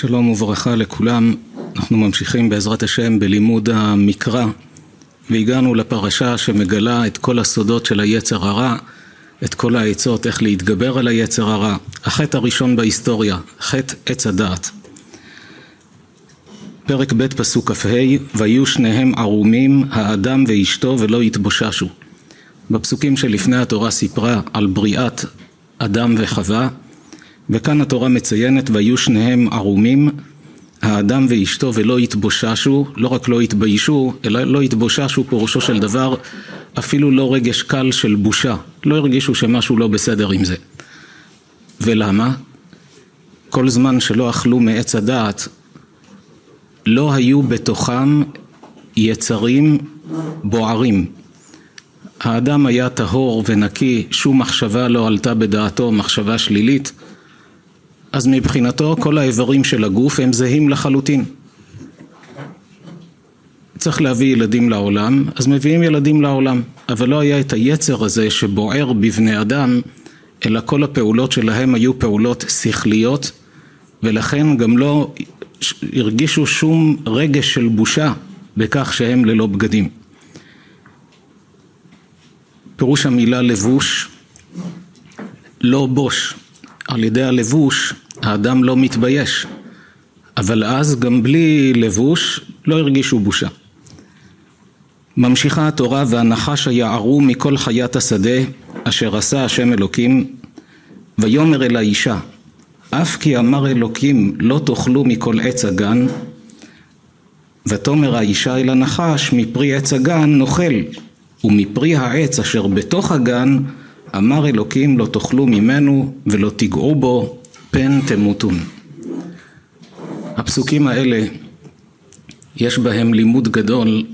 שלום וברכה לכולם, אנחנו ממשיכים בעזרת השם בלימוד המקרא והגענו לפרשה שמגלה את כל הסודות של היצר הרע, את כל העצות איך להתגבר על היצר הרע, החטא הראשון בהיסטוריה, חטא עץ הדעת. פרק ב' פסוק כ"ה: ויהיו שניהם ערומים האדם ואשתו ולא יתבוששו. בפסוקים שלפני התורה סיפרה על בריאת אדם וחווה וכאן התורה מציינת ויהיו שניהם ערומים האדם ואשתו ולא יתבוששו, לא רק לא יתביישו, אלא לא יתבוששו פירושו של דבר אפילו לא רגש קל של בושה, לא הרגישו שמשהו לא בסדר עם זה. ולמה? כל זמן שלא אכלו מעץ הדעת לא היו בתוכם יצרים בוערים. האדם היה טהור ונקי, שום מחשבה לא עלתה בדעתו, מחשבה שלילית. אז מבחינתו כל האיברים של הגוף הם זהים לחלוטין. צריך להביא ילדים לעולם, אז מביאים ילדים לעולם, אבל לא היה את היצר הזה שבוער בבני אדם, אלא כל הפעולות שלהם היו פעולות שכליות, ולכן גם לא הרגישו שום רגש של בושה בכך שהם ללא בגדים. פירוש המילה לבוש, לא בוש. על ידי הלבוש האדם לא מתבייש, אבל אז גם בלי לבוש לא הרגישו בושה. ממשיכה התורה והנחש היערו מכל חיית השדה אשר עשה השם אלוקים ויאמר אל האישה אף כי אמר אלוקים לא תאכלו מכל עץ הגן ותאמר האישה אל הנחש מפרי עץ הגן נאכל ומפרי העץ אשר בתוך הגן אמר אלוקים לא תאכלו ממנו ולא תיגעו בו פן תמותון. הפסוקים האלה יש בהם לימוד גדול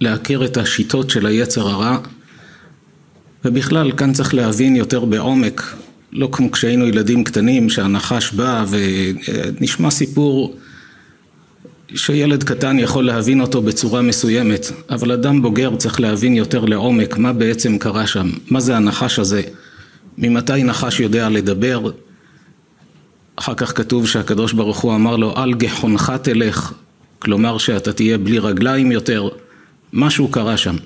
להכיר את השיטות של היצר הרע ובכלל כאן צריך להבין יותר בעומק לא כמו כשהיינו ילדים קטנים שהנחש בא ונשמע סיפור שילד קטן יכול להבין אותו בצורה מסוימת, אבל אדם בוגר צריך להבין יותר לעומק מה בעצם קרה שם, מה זה הנחש הזה, ממתי נחש יודע לדבר, אחר כך כתוב שהקדוש ברוך הוא אמר לו על גחונך תלך, כלומר שאתה תהיה בלי רגליים יותר, משהו קרה שם.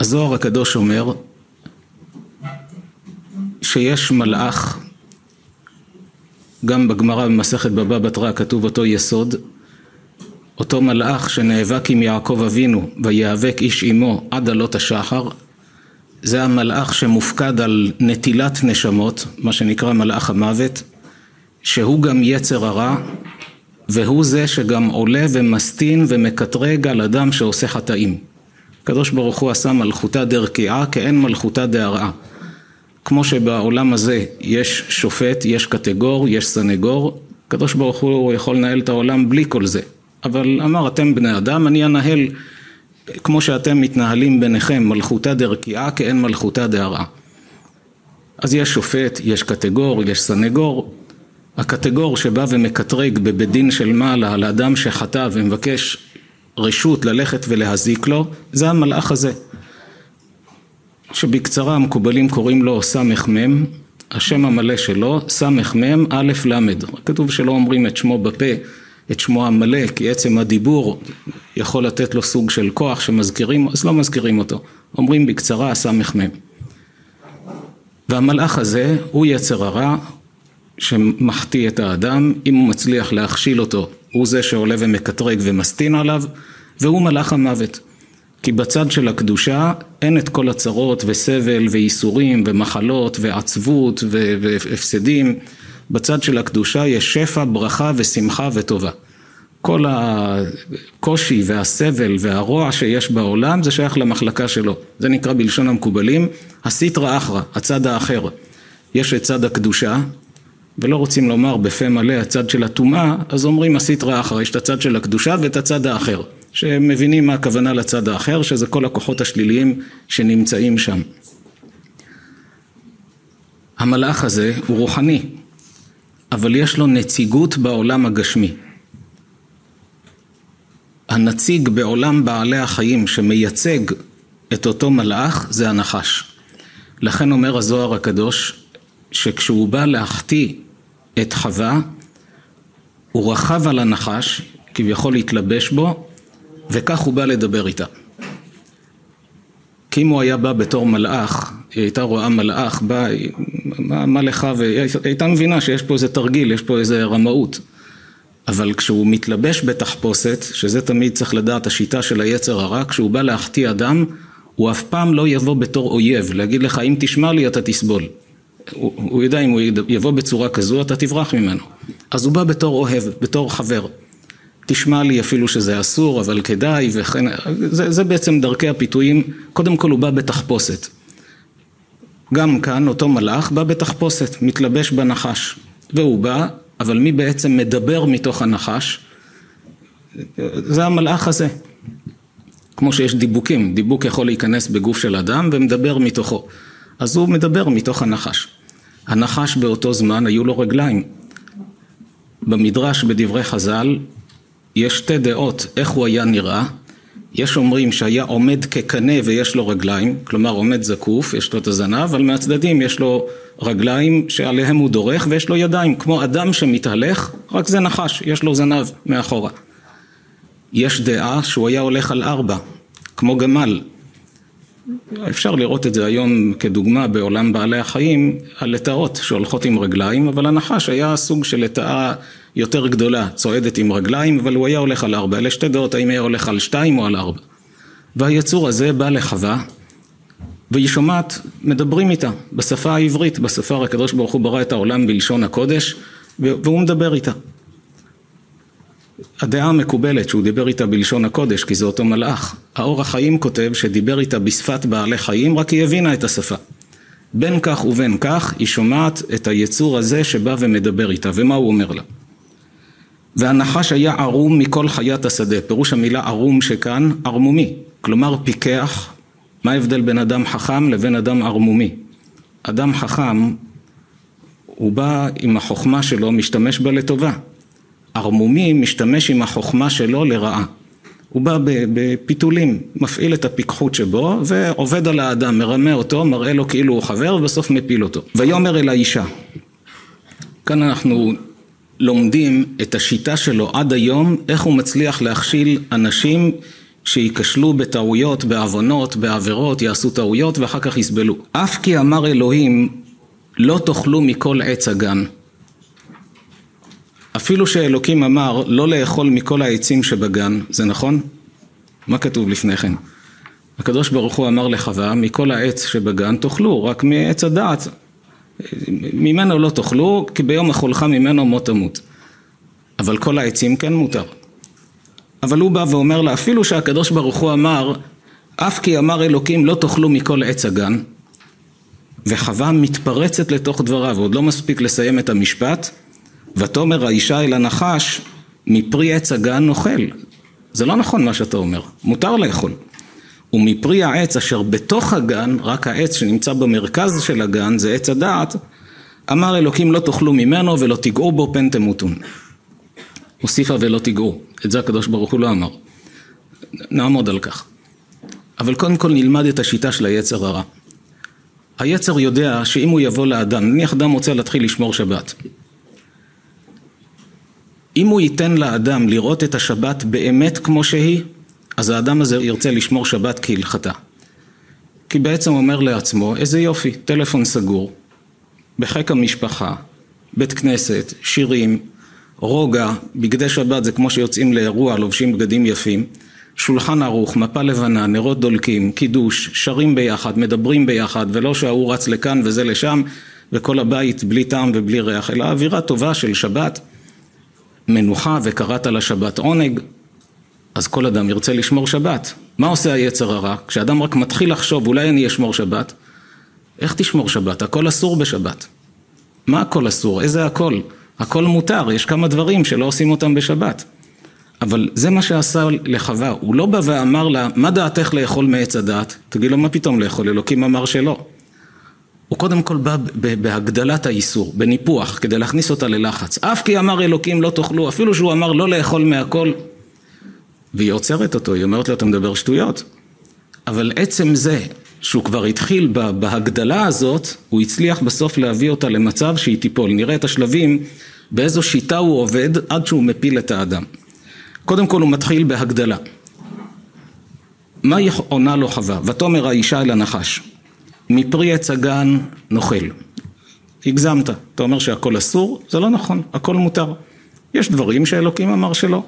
הזוהר הקדוש אומר שיש מלאך גם בגמרא במסכת בבא בתרא כתוב אותו יסוד, אותו מלאך שנאבק עם יעקב אבינו ויאבק איש עמו עד עלות השחר, זה המלאך שמופקד על נטילת נשמות, מה שנקרא מלאך המוות, שהוא גם יצר הרע, והוא זה שגם עולה ומסטין ומקטרג על אדם שעושה חטאים. הקדוש ברוך הוא עשה מלכותא דרקיעה כאין מלכותא דהרעה. כמו שבעולם הזה יש שופט, יש קטגור, יש סנגור, הקדוש ברוך הוא יכול לנהל את העולם בלי כל זה. אבל אמר אתם בני אדם, אני אנהל כמו שאתם מתנהלים ביניכם מלכותא דרקיעה כאין מלכותא דהרעה. אז יש שופט, יש קטגור, יש סנגור. הקטגור שבא ומקטרג בבית דין של מעלה על האדם שחטא ומבקש רשות ללכת ולהזיק לו, זה המלאך הזה. שבקצרה המקובלים קוראים לו סמ"ם, השם המלא שלו סמ"ם א' ל', כתוב שלא אומרים את שמו בפה, את שמו המלא, כי עצם הדיבור יכול לתת לו סוג של כוח שמזכירים, אז לא מזכירים אותו, אומרים בקצרה סמ"ם. והמלאך הזה הוא יצר הרע שמחטיא את האדם, אם הוא מצליח להכשיל אותו, הוא זה שעולה ומקטרג ומסטין עליו, והוא מלאך המוות. כי בצד של הקדושה אין את כל הצרות וסבל וייסורים ומחלות ועצבות והפסדים. בצד של הקדושה יש שפע, ברכה ושמחה וטובה. כל הקושי והסבל והרוע שיש בעולם זה שייך למחלקה שלו. זה נקרא בלשון המקובלים הסיטרא אחרא, הצד האחר. יש את צד הקדושה ולא רוצים לומר בפה מלא הצד של הטומאה, אז אומרים הסיטרא אחרא, יש את הצד של הקדושה ואת הצד האחר. שמבינים מה הכוונה לצד האחר, שזה כל הכוחות השליליים שנמצאים שם. המלאך הזה הוא רוחני, אבל יש לו נציגות בעולם הגשמי. הנציג בעולם בעלי החיים שמייצג את אותו מלאך זה הנחש. לכן אומר הזוהר הקדוש שכשהוא בא להחטיא את חווה הוא רכב על הנחש, כביכול להתלבש בו, וכך הוא בא לדבר איתה. כי אם הוא היה בא בתור מלאך, היא הייתה רואה מלאך, בא, מה, מה לך, והיא הייתה מבינה שיש פה איזה תרגיל, יש פה איזה רמאות. אבל כשהוא מתלבש בתחפושת, שזה תמיד צריך לדעת השיטה של היצר הרע, כשהוא בא להחטיא אדם, הוא אף פעם לא יבוא בתור אויב, להגיד לך אם תשמע לי אתה תסבול. הוא, הוא יודע אם הוא יבוא בצורה כזו אתה תברח ממנו. אז הוא בא בתור אוהב, בתור חבר. תשמע לי אפילו שזה אסור, אבל כדאי, וכן, זה, זה בעצם דרכי הפיתויים, קודם כל הוא בא בתחפושת. גם כאן אותו מלאך בא בתחפושת, מתלבש בנחש, והוא בא, אבל מי בעצם מדבר מתוך הנחש? זה המלאך הזה. כמו שיש דיבוקים, דיבוק יכול להיכנס בגוף של אדם ומדבר מתוכו. אז הוא מדבר מתוך הנחש. הנחש באותו זמן היו לו רגליים. במדרש בדברי חז"ל יש שתי דעות איך הוא היה נראה. יש אומרים שהיה עומד כקנה ויש לו רגליים, כלומר עומד זקוף, יש לו את הזנב, אבל מהצדדים יש לו רגליים שעליהם הוא דורך ויש לו ידיים, כמו אדם שמתהלך, רק זה נחש, יש לו זנב מאחורה. יש דעה שהוא היה הולך על ארבע, כמו גמל. אפשר לראות את זה היום כדוגמה בעולם בעלי החיים, על לטאות שהולכות עם רגליים, אבל הנחש היה סוג של לטאה יותר גדולה, צועדת עם רגליים, אבל הוא היה הולך על ארבע. אלה שתי דעות, האם היה הולך על שתיים או על ארבע. והיצור הזה בא לחווה, והיא שומעת, מדברים איתה, בשפה העברית, בשפה הקדוש ברוך הוא ברא את העולם בלשון הקודש, והוא מדבר איתה. הדעה המקובלת שהוא דיבר איתה בלשון הקודש, כי זה אותו מלאך. האור החיים כותב שדיבר איתה בשפת בעלי חיים, רק היא הבינה את השפה. בין כך ובין כך, היא שומעת את היצור הזה שבא ומדבר איתה, ומה הוא אומר לה? והנחש היה ערום מכל חיית השדה, פירוש המילה ערום שכאן, ערמומי, כלומר פיקח, מה ההבדל בין אדם חכם לבין אדם ערמומי? אדם חכם, הוא בא עם החוכמה שלו, משתמש בה לטובה. ערמומי משתמש עם החוכמה שלו לרעה. הוא בא בפיתולים, מפעיל את הפיקחות שבו ועובד על האדם, מרמה אותו, מראה לו כאילו הוא חבר ובסוף מפיל אותו. ויאמר אל האישה. כאן אנחנו לומדים את השיטה שלו עד היום, איך הוא מצליח להכשיל אנשים שייכשלו בטעויות, בעוונות, בעבירות, יעשו טעויות ואחר כך יסבלו. אף כי אמר אלוהים לא תאכלו מכל עץ הגן. אפילו שאלוקים אמר לא לאכול מכל העצים שבגן, זה נכון? מה כתוב לפני כן? הקדוש ברוך הוא אמר לחווה, מכל העץ שבגן תאכלו, רק מעץ הדעת. ממנו לא תאכלו, כי ביום אכולך ממנו מות תמות. אבל כל העצים כן מותר. אבל הוא בא ואומר לה, אפילו שהקדוש ברוך הוא אמר, אף כי אמר אלוקים לא תאכלו מכל עץ הגן, וחווה מתפרצת לתוך דבריו, עוד לא מספיק לסיים את המשפט, ותאמר האישה אל הנחש, מפרי עץ הגן נאכל. זה לא נכון מה שאתה אומר, מותר לאכול. ומפרי העץ אשר בתוך הגן, רק העץ שנמצא במרכז של הגן, זה עץ הדעת, אמר אלוקים לא תאכלו ממנו ולא תיגעו בו פן תמותון. הוסיפה ולא תיגעו, את זה הקדוש ברוך הוא לא אמר. נעמוד על כך. אבל קודם כל נלמד את השיטה של היצר הרע. היצר יודע שאם הוא יבוא לאדם, נניח אדם רוצה להתחיל לשמור שבת. אם הוא ייתן לאדם לראות את השבת באמת כמו שהיא, אז האדם הזה ירצה לשמור שבת כהלכתה. כי בעצם הוא אומר לעצמו, איזה יופי, טלפון סגור, בחיק המשפחה, בית כנסת, שירים, רוגע, בגדי שבת זה כמו שיוצאים לאירוע, לובשים בגדים יפים, שולחן ערוך, מפה לבנה, נרות דולקים, קידוש, שרים ביחד, מדברים ביחד, ולא שההוא רץ לכאן וזה לשם, וכל הבית בלי טעם ובלי ריח, אלא אווירה טובה של שבת, מנוחה וקראת לשבת עונג, אז כל אדם ירצה לשמור שבת. מה עושה היצר הרע? כשאדם רק מתחיל לחשוב, אולי אני אשמור שבת, איך תשמור שבת? הכל אסור בשבת. מה הכל אסור? איזה הכל? הכל מותר, יש כמה דברים שלא עושים אותם בשבת. אבל זה מה שעשה לחווה, הוא לא בא ואמר לה, מה דעתך לאכול מעץ הדעת? תגיד לו, מה פתאום לאכול? אלוקים אמר שלא. הוא קודם כל בא בהגדלת האיסור, בניפוח, כדי להכניס אותה ללחץ. אף כי אמר אלוקים לא תאכלו, אפילו שהוא אמר לא לאכול מהכל, והיא עוצרת אותו, היא אומרת לו, אתה מדבר שטויות. אבל עצם זה שהוא כבר התחיל בהגדלה הזאת, הוא הצליח בסוף להביא אותה למצב שהיא תיפול. נראה את השלבים באיזו שיטה הוא עובד עד שהוא מפיל את האדם. קודם כל הוא מתחיל בהגדלה. מה עונה לו חווה? ותאמר האישה אל הנחש, מפרי עץ הגן נאכל. הגזמת, אתה אומר שהכל אסור? זה לא נכון, הכל מותר. יש דברים שאלוקים אמר שלא.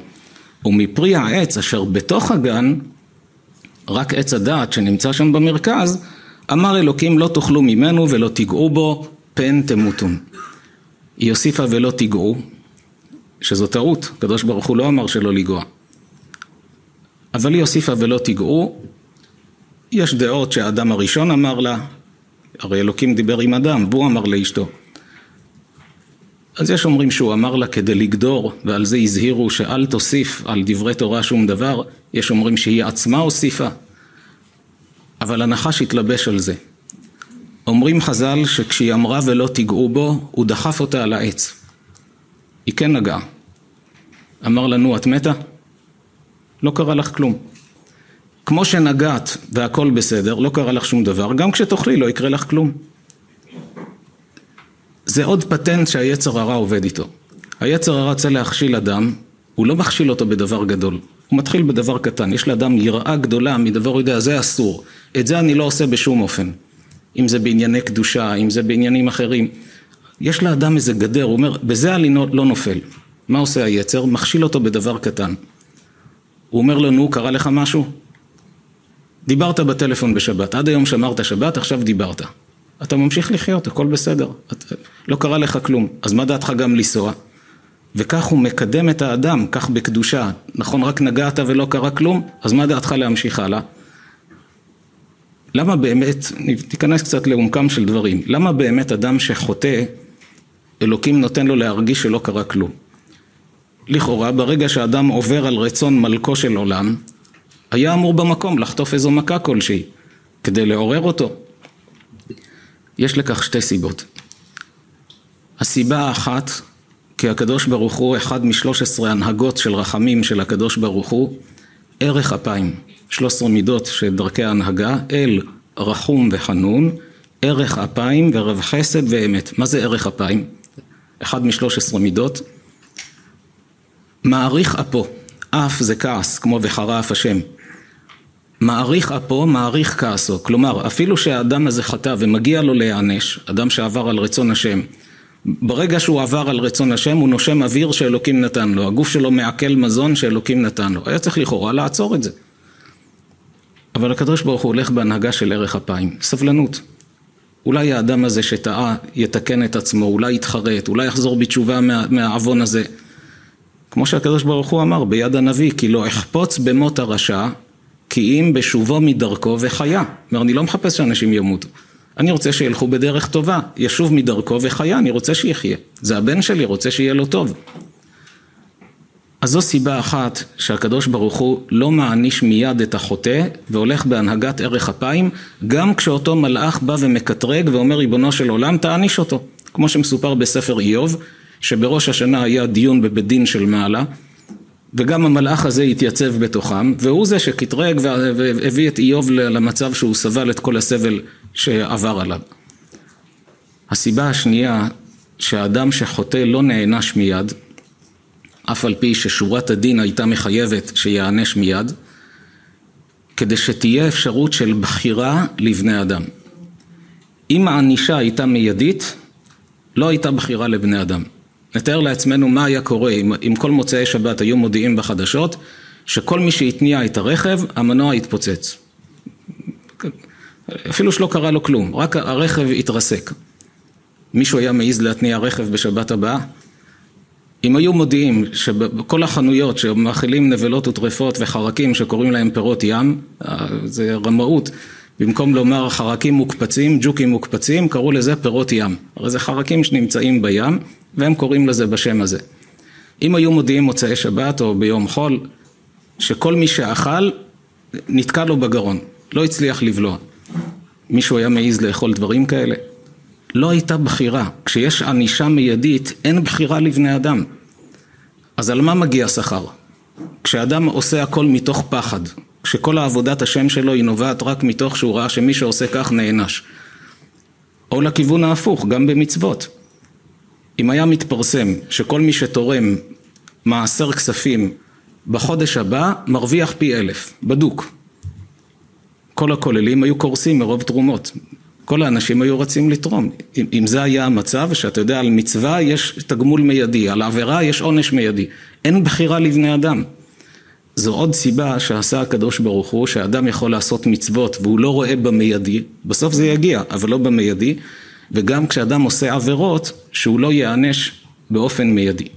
ומפרי העץ אשר בתוך הגן, רק עץ הדעת שנמצא שם במרכז, אמר אלוקים לא תאכלו ממנו ולא תיגעו בו, פן תמותון. היא הוסיפה ולא תיגעו, שזו טעות, הקדוש ברוך הוא לא אמר שלא לגוע. אבל היא הוסיפה ולא תיגעו, יש דעות שהאדם הראשון אמר לה, הרי אלוקים דיבר עם אדם, והוא אמר לאשתו. אז יש אומרים שהוא אמר לה כדי לגדור, ועל זה הזהירו שאל תוסיף על דברי תורה שום דבר, יש אומרים שהיא עצמה הוסיפה, אבל הנחש התלבש על זה. אומרים חז"ל שכשהיא אמרה ולא תיגעו בו, הוא דחף אותה על העץ. היא כן נגעה. אמר לנו, את מתה? לא קרה לך כלום. כמו שנגעת והכל בסדר, לא קרה לך שום דבר, גם כשתאכלי לא יקרה לך כלום. זה עוד פטנט שהיצר הרע עובד איתו. היצר הרע רוצה להכשיל אדם, הוא לא מכשיל אותו בדבר גדול, הוא מתחיל בדבר קטן. יש לאדם יראה גדולה מדבר, הוא יודע, זה אסור. את זה אני לא עושה בשום אופן. אם זה בענייני קדושה, אם זה בעניינים אחרים. יש לאדם איזה גדר, הוא אומר, בזה אני לא, לא נופל. מה עושה היצר? מכשיל אותו בדבר קטן. הוא אומר לו, נו, קרה לך משהו? דיברת בטלפון בשבת, עד היום שמרת שבת, עכשיו דיברת. אתה ממשיך לחיות, הכל בסדר. את, לא קרה לך כלום, אז מה דעתך גם לנסוע? וכך הוא מקדם את האדם, כך בקדושה. נכון, רק נגעת ולא קרה כלום, אז מה דעתך להמשיך הלאה? למה באמת, תיכנס קצת לעומקם של דברים, למה באמת אדם שחוטא, אלוקים נותן לו להרגיש שלא קרה כלום? לכאורה, ברגע שאדם עובר על רצון מלכו של עולם, היה אמור במקום לחטוף איזו מכה כלשהי, כדי לעורר אותו. יש לכך שתי סיבות. הסיבה האחת, כי הקדוש ברוך הוא, אחד משלוש עשרה הנהגות של רחמים של הקדוש ברוך הוא, ערך אפיים. שלוש עשרה מידות של דרכי ההנהגה, אל רחום וחנון, ערך אפיים ורב חסד ואמת. מה זה ערך אפיים? אחד משלוש עשרה מידות. מעריך אפו, אף זה כעס, כמו וחרף השם. מעריך אפו, מעריך כעסו. כלומר, אפילו שהאדם הזה חטא ומגיע לו להיענש, אדם שעבר על רצון השם, ברגע שהוא עבר על רצון השם, הוא נושם אוויר שאלוקים נתן לו. הגוף שלו מעכל מזון שאלוקים נתן לו. היה צריך לכאורה לעצור את זה. אבל הקדוש ברוך הוא הולך בהנהגה של ערך אפיים. סבלנות. אולי האדם הזה שטעה יתקן את עצמו, אולי יתחרט, אולי יחזור בתשובה מה, מהעוון הזה. כמו שהקדוש ברוך הוא אמר ביד הנביא, כי לא אחפוץ במות הרשע, כי אם בשובו מדרכו וחיה. אומר, אני לא מחפש שאנשים ימותו. אני רוצה שילכו בדרך טובה, ישוב מדרכו וחיה, אני רוצה שיחיה. זה הבן שלי, רוצה שיהיה לו טוב. אז זו סיבה אחת שהקדוש ברוך הוא לא מעניש מיד את החוטא והולך בהנהגת ערך אפיים גם כשאותו מלאך בא ומקטרג ואומר ריבונו של עולם תעניש אותו כמו שמסופר בספר איוב שבראש השנה היה דיון בבית דין של מעלה וגם המלאך הזה התייצב בתוכם והוא זה שקטרג והביא את איוב למצב שהוא סבל את כל הסבל שעבר עליו. הסיבה השנייה שהאדם שחוטא לא נענש מיד אף על פי ששורת הדין הייתה מחייבת שיענש מיד, כדי שתהיה אפשרות של בחירה לבני אדם. אם הענישה הייתה מיידית, לא הייתה בחירה לבני אדם. נתאר לעצמנו מה היה קורה אם, אם כל מוצאי שבת היו מודיעים בחדשות שכל מי שהתניע את הרכב, המנוע התפוצץ. אפילו שלא קרה לו כלום, רק הרכב התרסק. מישהו היה מעז להתניע רכב בשבת הבאה? אם היו מודיעים שבכל החנויות שמאכילים נבלות וטרפות וחרקים שקוראים להם פירות ים, זה רמאות, במקום לומר חרקים מוקפצים, ג'וקים מוקפצים, קראו לזה פירות ים. הרי זה חרקים שנמצאים בים והם קוראים לזה בשם הזה. אם היו מודיעים מוצאי שבת או ביום חול, שכל מי שאכל נתקע לו בגרון, לא הצליח לבלוע. מישהו היה מעז לאכול דברים כאלה? לא הייתה בחירה. כשיש ענישה מיידית, אין בחירה לבני אדם. אז על מה מגיע שכר? כשאדם עושה הכל מתוך פחד, כשכל העבודת השם שלו היא נובעת רק מתוך שהוא ראה שמי שעושה כך נענש. או לכיוון ההפוך, גם במצוות. אם היה מתפרסם שכל מי שתורם מעשר כספים בחודש הבא מרוויח פי אלף, בדוק. כל הכוללים היו קורסים מרוב תרומות. כל האנשים היו רצים לתרום. אם, אם זה היה המצב, שאתה יודע, על מצווה יש תגמול מיידי, על עבירה יש עונש מיידי. אין בחירה לבני אדם. זו עוד סיבה שעשה הקדוש ברוך הוא, שאדם יכול לעשות מצוות והוא לא רואה במיידי, בסוף זה יגיע, אבל לא במיידי, וגם כשאדם עושה עבירות, שהוא לא ייענש באופן מיידי.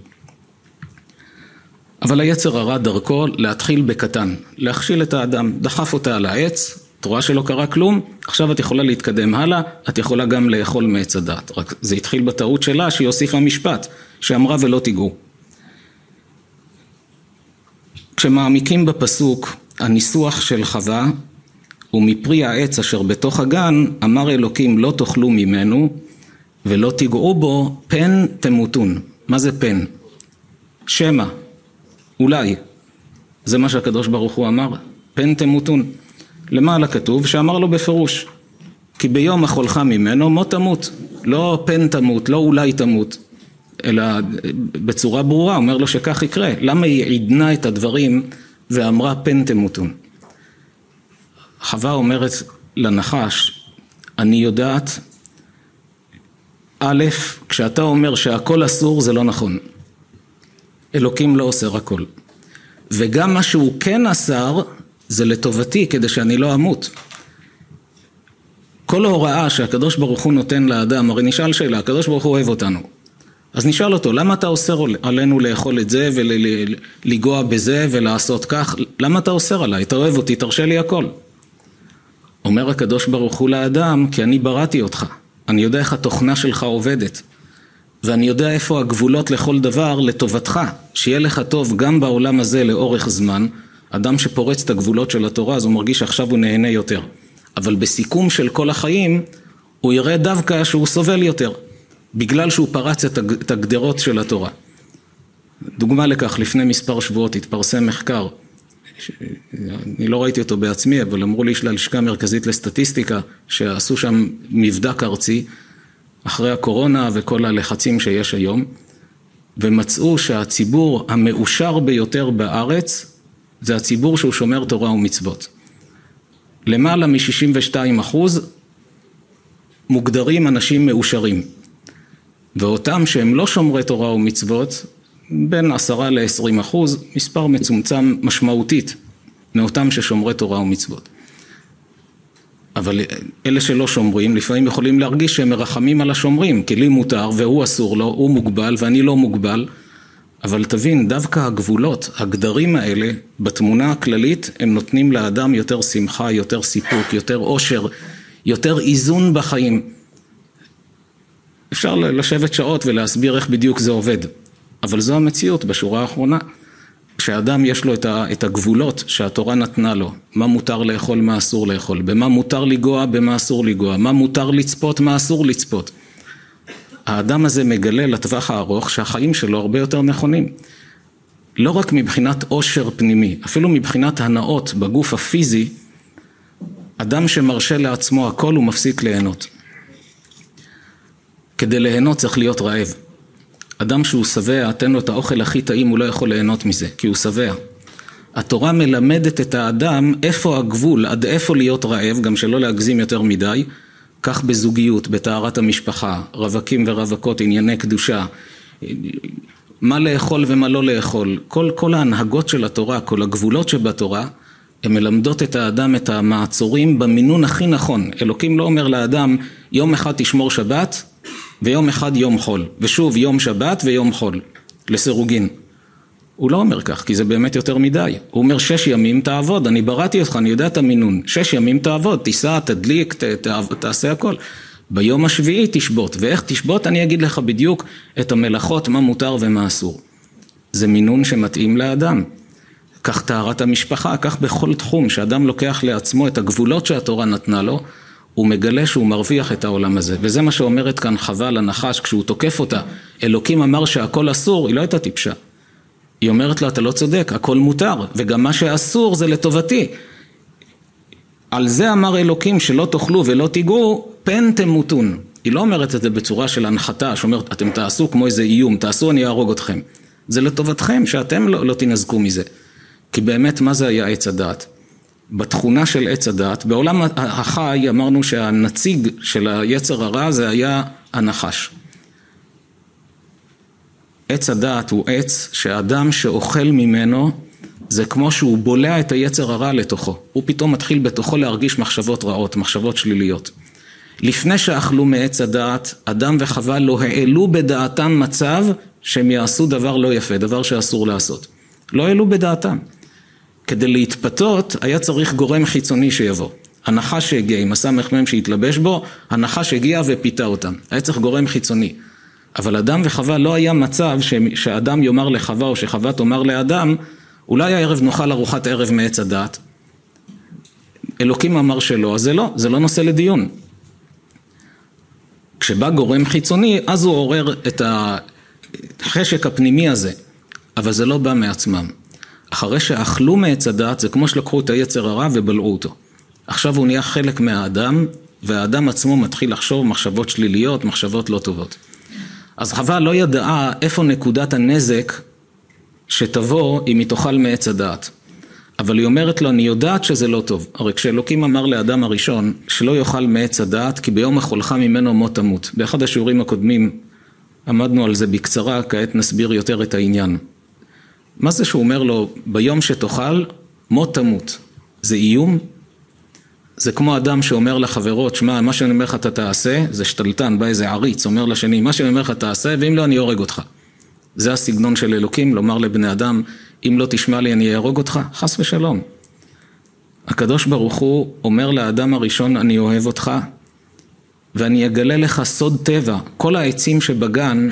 אבל היצר הרע דרכו להתחיל בקטן, להכשיל את האדם, דחף אותה על העץ, את רואה שלא קרה כלום, עכשיו את יכולה להתקדם הלאה, את יכולה גם לאכול מעץ הדת. רק זה התחיל בטעות שלה שהיא הוסיפה משפט, שאמרה ולא תיגעו. כשמעמיקים בפסוק, הניסוח של חווה ומפרי העץ אשר בתוך הגן, אמר אלוקים לא תאכלו ממנו ולא תיגעו בו, פן תמותון. מה זה פן? שמא, אולי. זה מה שהקדוש ברוך הוא אמר, פן תמותון. למעלה כתוב שאמר לו בפירוש, כי ביום אכולך ממנו מות תמות, לא פן תמות, לא אולי תמות, אלא בצורה ברורה, אומר לו שכך יקרה. למה היא עידנה את הדברים ואמרה פן תמותון? חווה אומרת לנחש, אני יודעת, א', כשאתה אומר שהכל אסור זה לא נכון. אלוקים לא אוסר הכל. וגם מה שהוא כן אסר זה לטובתי כדי שאני לא אמות. כל הוראה שהקדוש ברוך הוא נותן לאדם, הרי נשאל שאלה, הקדוש ברוך הוא אוהב אותנו. אז נשאל אותו, למה אתה אוסר עלינו לאכול את זה ולגוע בזה ולעשות כך? למה אתה אוסר עליי? אתה אוהב אותי, תרשה לי הכל. אומר הקדוש ברוך הוא לאדם, כי אני בראתי אותך. אני יודע איך התוכנה שלך עובדת. ואני יודע איפה הגבולות לכל דבר לטובתך. שיהיה לך טוב גם בעולם הזה לאורך זמן. אדם שפורץ את הגבולות של התורה, אז הוא מרגיש שעכשיו הוא נהנה יותר. אבל בסיכום של כל החיים, הוא יראה דווקא שהוא סובל יותר. בגלל שהוא פרץ את הגדרות של התורה. דוגמה לכך, לפני מספר שבועות התפרסם מחקר אני לא ראיתי אותו בעצמי, אבל אמרו לי ללשכה המרכזית לסטטיסטיקה שעשו שם מבדק ארצי אחרי הקורונה וכל הלחצים שיש היום ומצאו שהציבור המאושר ביותר בארץ זה הציבור שהוא שומר תורה ומצוות. למעלה מ-62 אחוז מוגדרים אנשים מאושרים ואותם שהם לא שומרי תורה ומצוות בין עשרה לעשרים אחוז, מספר מצומצם משמעותית מאותם ששומרי תורה ומצוות. אבל אלה שלא שומרים לפעמים יכולים להרגיש שהם מרחמים על השומרים, כי לי מותר והוא אסור לו, הוא מוגבל ואני לא מוגבל, אבל תבין, דווקא הגבולות, הגדרים האלה, בתמונה הכללית, הם נותנים לאדם יותר שמחה, יותר סיפוק, יותר עושר, יותר איזון בחיים. אפשר לשבת שעות ולהסביר איך בדיוק זה עובד. אבל זו המציאות בשורה האחרונה. כשאדם יש לו את הגבולות שהתורה נתנה לו, מה מותר לאכול, מה אסור לאכול, במה מותר לגוע, במה אסור לגוע, מה מותר לצפות, מה אסור לצפות. האדם הזה מגלה לטווח הארוך שהחיים שלו הרבה יותר נכונים. לא רק מבחינת עושר פנימי, אפילו מבחינת הנאות בגוף הפיזי, אדם שמרשה לעצמו הכל הוא מפסיק ליהנות. כדי ליהנות צריך להיות רעב. אדם שהוא שבע, תן לו את האוכל הכי טעים, הוא לא יכול ליהנות מזה, כי הוא שבע. התורה מלמדת את האדם איפה הגבול, עד איפה להיות רעב, גם שלא להגזים יותר מדי, כך בזוגיות, בטהרת המשפחה, רווקים ורווקות, ענייני קדושה, מה לאכול ומה לא לאכול, כל, כל ההנהגות של התורה, כל הגבולות שבתורה, הן מלמדות את האדם את המעצורים במינון הכי נכון. אלוקים לא אומר לאדם, יום אחד תשמור שבת, ויום אחד יום חול, ושוב יום שבת ויום חול, לסירוגין. הוא לא אומר כך, כי זה באמת יותר מדי. הוא אומר שש ימים תעבוד, אני בראתי אותך, אני יודע את המינון. שש ימים תעבוד, תיסע, תדליק, ת, ת, תעשה הכל. ביום השביעי תשבות, ואיך תשבות אני אגיד לך בדיוק את המלאכות, מה מותר ומה אסור. זה מינון שמתאים לאדם. כך טהרת המשפחה, כך בכל תחום שאדם לוקח לעצמו את הגבולות שהתורה נתנה לו, הוא מגלה שהוא מרוויח את העולם הזה. וזה מה שאומרת כאן חווה לנחש כשהוא תוקף אותה. אלוקים אמר שהכל אסור, היא לא הייתה טיפשה. היא אומרת לו, אתה לא צודק, הכל מותר, וגם מה שאסור זה לטובתי. על זה אמר אלוקים שלא תאכלו ולא תיגעו, פן תמותון. היא לא אומרת את זה בצורה של הנחתה, שאומרת, אתם תעשו כמו איזה איום, תעשו אני אהרוג אתכם. זה לטובתכם, שאתם לא, לא תנזקו מזה. כי באמת, מה זה היה עץ הדעת? בתכונה של עץ הדעת, בעולם החי אמרנו שהנציג של היצר הרע זה היה הנחש. עץ הדעת הוא עץ שאדם שאוכל ממנו זה כמו שהוא בולע את היצר הרע לתוכו. הוא פתאום מתחיל בתוכו להרגיש מחשבות רעות, מחשבות שליליות. לפני שאכלו מעץ הדעת, אדם וחווה לא העלו בדעתם מצב שהם יעשו דבר לא יפה, דבר שאסור לעשות. לא העלו בדעתם. כדי להתפתות היה צריך גורם חיצוני שיבוא. הנחש שהגיע עם הסמ"ם שהתלבש בו, הנחש הגיע ופיתה אותם. היה צריך גורם חיצוני. אבל אדם וחווה לא היה מצב שאדם יאמר לחווה או שחווה תאמר לאדם, אולי הערב נאכל ארוחת ערב מעץ הדעת. אלוקים אמר שלא, אז זה לא, זה לא נושא לדיון. כשבא גורם חיצוני, אז הוא עורר את החשק הפנימי הזה, אבל זה לא בא מעצמם. אחרי שאכלו מעץ הדעת, זה כמו שלקחו את היצר הרע ובלעו אותו. עכשיו הוא נהיה חלק מהאדם, והאדם עצמו מתחיל לחשוב מחשבות שליליות, מחשבות לא טובות. אז חווה לא ידעה איפה נקודת הנזק שתבוא אם היא תאכל מעץ הדעת. אבל היא אומרת לו, אני יודעת שזה לא טוב. הרי כשאלוקים אמר לאדם הראשון שלא יאכל מעץ הדעת, כי ביום אכולך ממנו מות תמות. באחד השיעורים הקודמים עמדנו על זה בקצרה, כעת נסביר יותר את העניין. מה זה שהוא אומר לו, ביום שתאכל, מות תמות. זה איום? זה כמו אדם שאומר לחברות, שמע, מה שאני אומר לך אתה תעשה, זה שתלטן, בא איזה עריץ, אומר לשני, מה שאני אומר לך תעשה, ואם לא אני הורג אותך. זה הסגנון של אלוקים, לומר לבני אדם, אם לא תשמע לי אני אהרוג אותך, חס ושלום. הקדוש ברוך הוא אומר לאדם הראשון, אני אוהב אותך, ואני אגלה לך סוד טבע. כל העצים שבגן,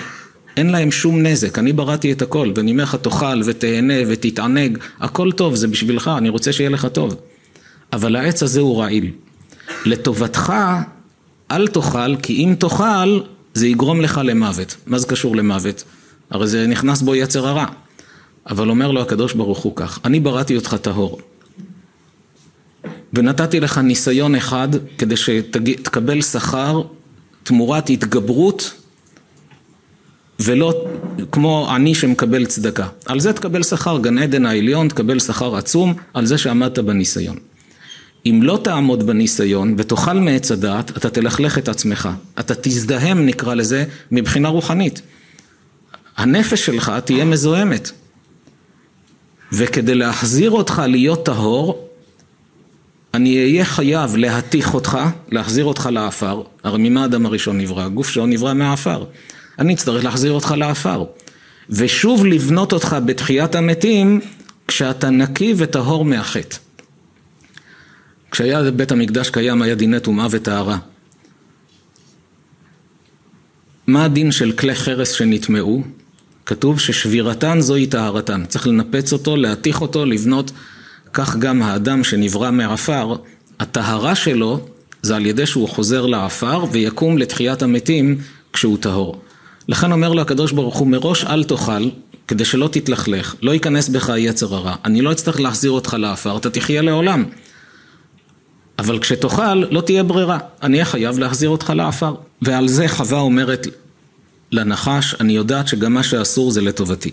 אין להם שום נזק. אני בראתי את הכל, ואני אומר לך, תאכל ותהנה ותתענג, הכל טוב, זה בשבילך, אני רוצה שיהיה לך טוב. אבל העץ הזה הוא רעיל. לטובתך, אל תאכל, כי אם תאכל, זה יגרום לך למוות. מה זה קשור למוות? הרי זה נכנס בו יצר הרע. אבל אומר לו הקדוש ברוך הוא כך, אני בראתי אותך טהור. ונתתי לך ניסיון אחד כדי שתקבל שכר תמורת התגברות ולא כמו עני שמקבל צדקה. על זה תקבל שכר, גן עדן העליון, תקבל שכר עצום על זה שעמדת בניסיון. אם לא תעמוד בניסיון ותאכל מעץ הדעת, אתה תלכלך את עצמך. אתה תזדהם, נקרא לזה, מבחינה רוחנית. הנפש שלך תהיה מזוהמת. וכדי להחזיר אותך להיות טהור, אני אהיה חייב להתיך אותך, להחזיר אותך לעפר, הרי ממה האדם הראשון נברא? הגוף שלו נברא מהעפר. אני אצטרך להחזיר אותך לעפר. ושוב לבנות אותך בתחיית המתים, כשאתה נקי וטהור מהחטא. כשהיה בית המקדש קיים היה דיני טומאה וטהרה. מה הדין של כלי חרס שנטמעו? כתוב ששבירתן זוהי טהרתן. צריך לנפץ אותו, להתיך אותו, לבנות. כך גם האדם שנברא מעפר, הטהרה שלו זה על ידי שהוא חוזר לעפר ויקום לתחיית המתים כשהוא טהור. לכן אומר לו הקדוש ברוך הוא מראש אל תאכל כדי שלא תתלכלך, לא ייכנס בך היצר הרע, אני לא אצטרך להחזיר אותך לעפר, אתה תחיה לעולם. אבל כשתאכל לא תהיה ברירה, אני אהיה חייב להחזיר אותך לעפר. ועל זה חווה אומרת לנחש, אני יודעת שגם מה שאסור זה לטובתי.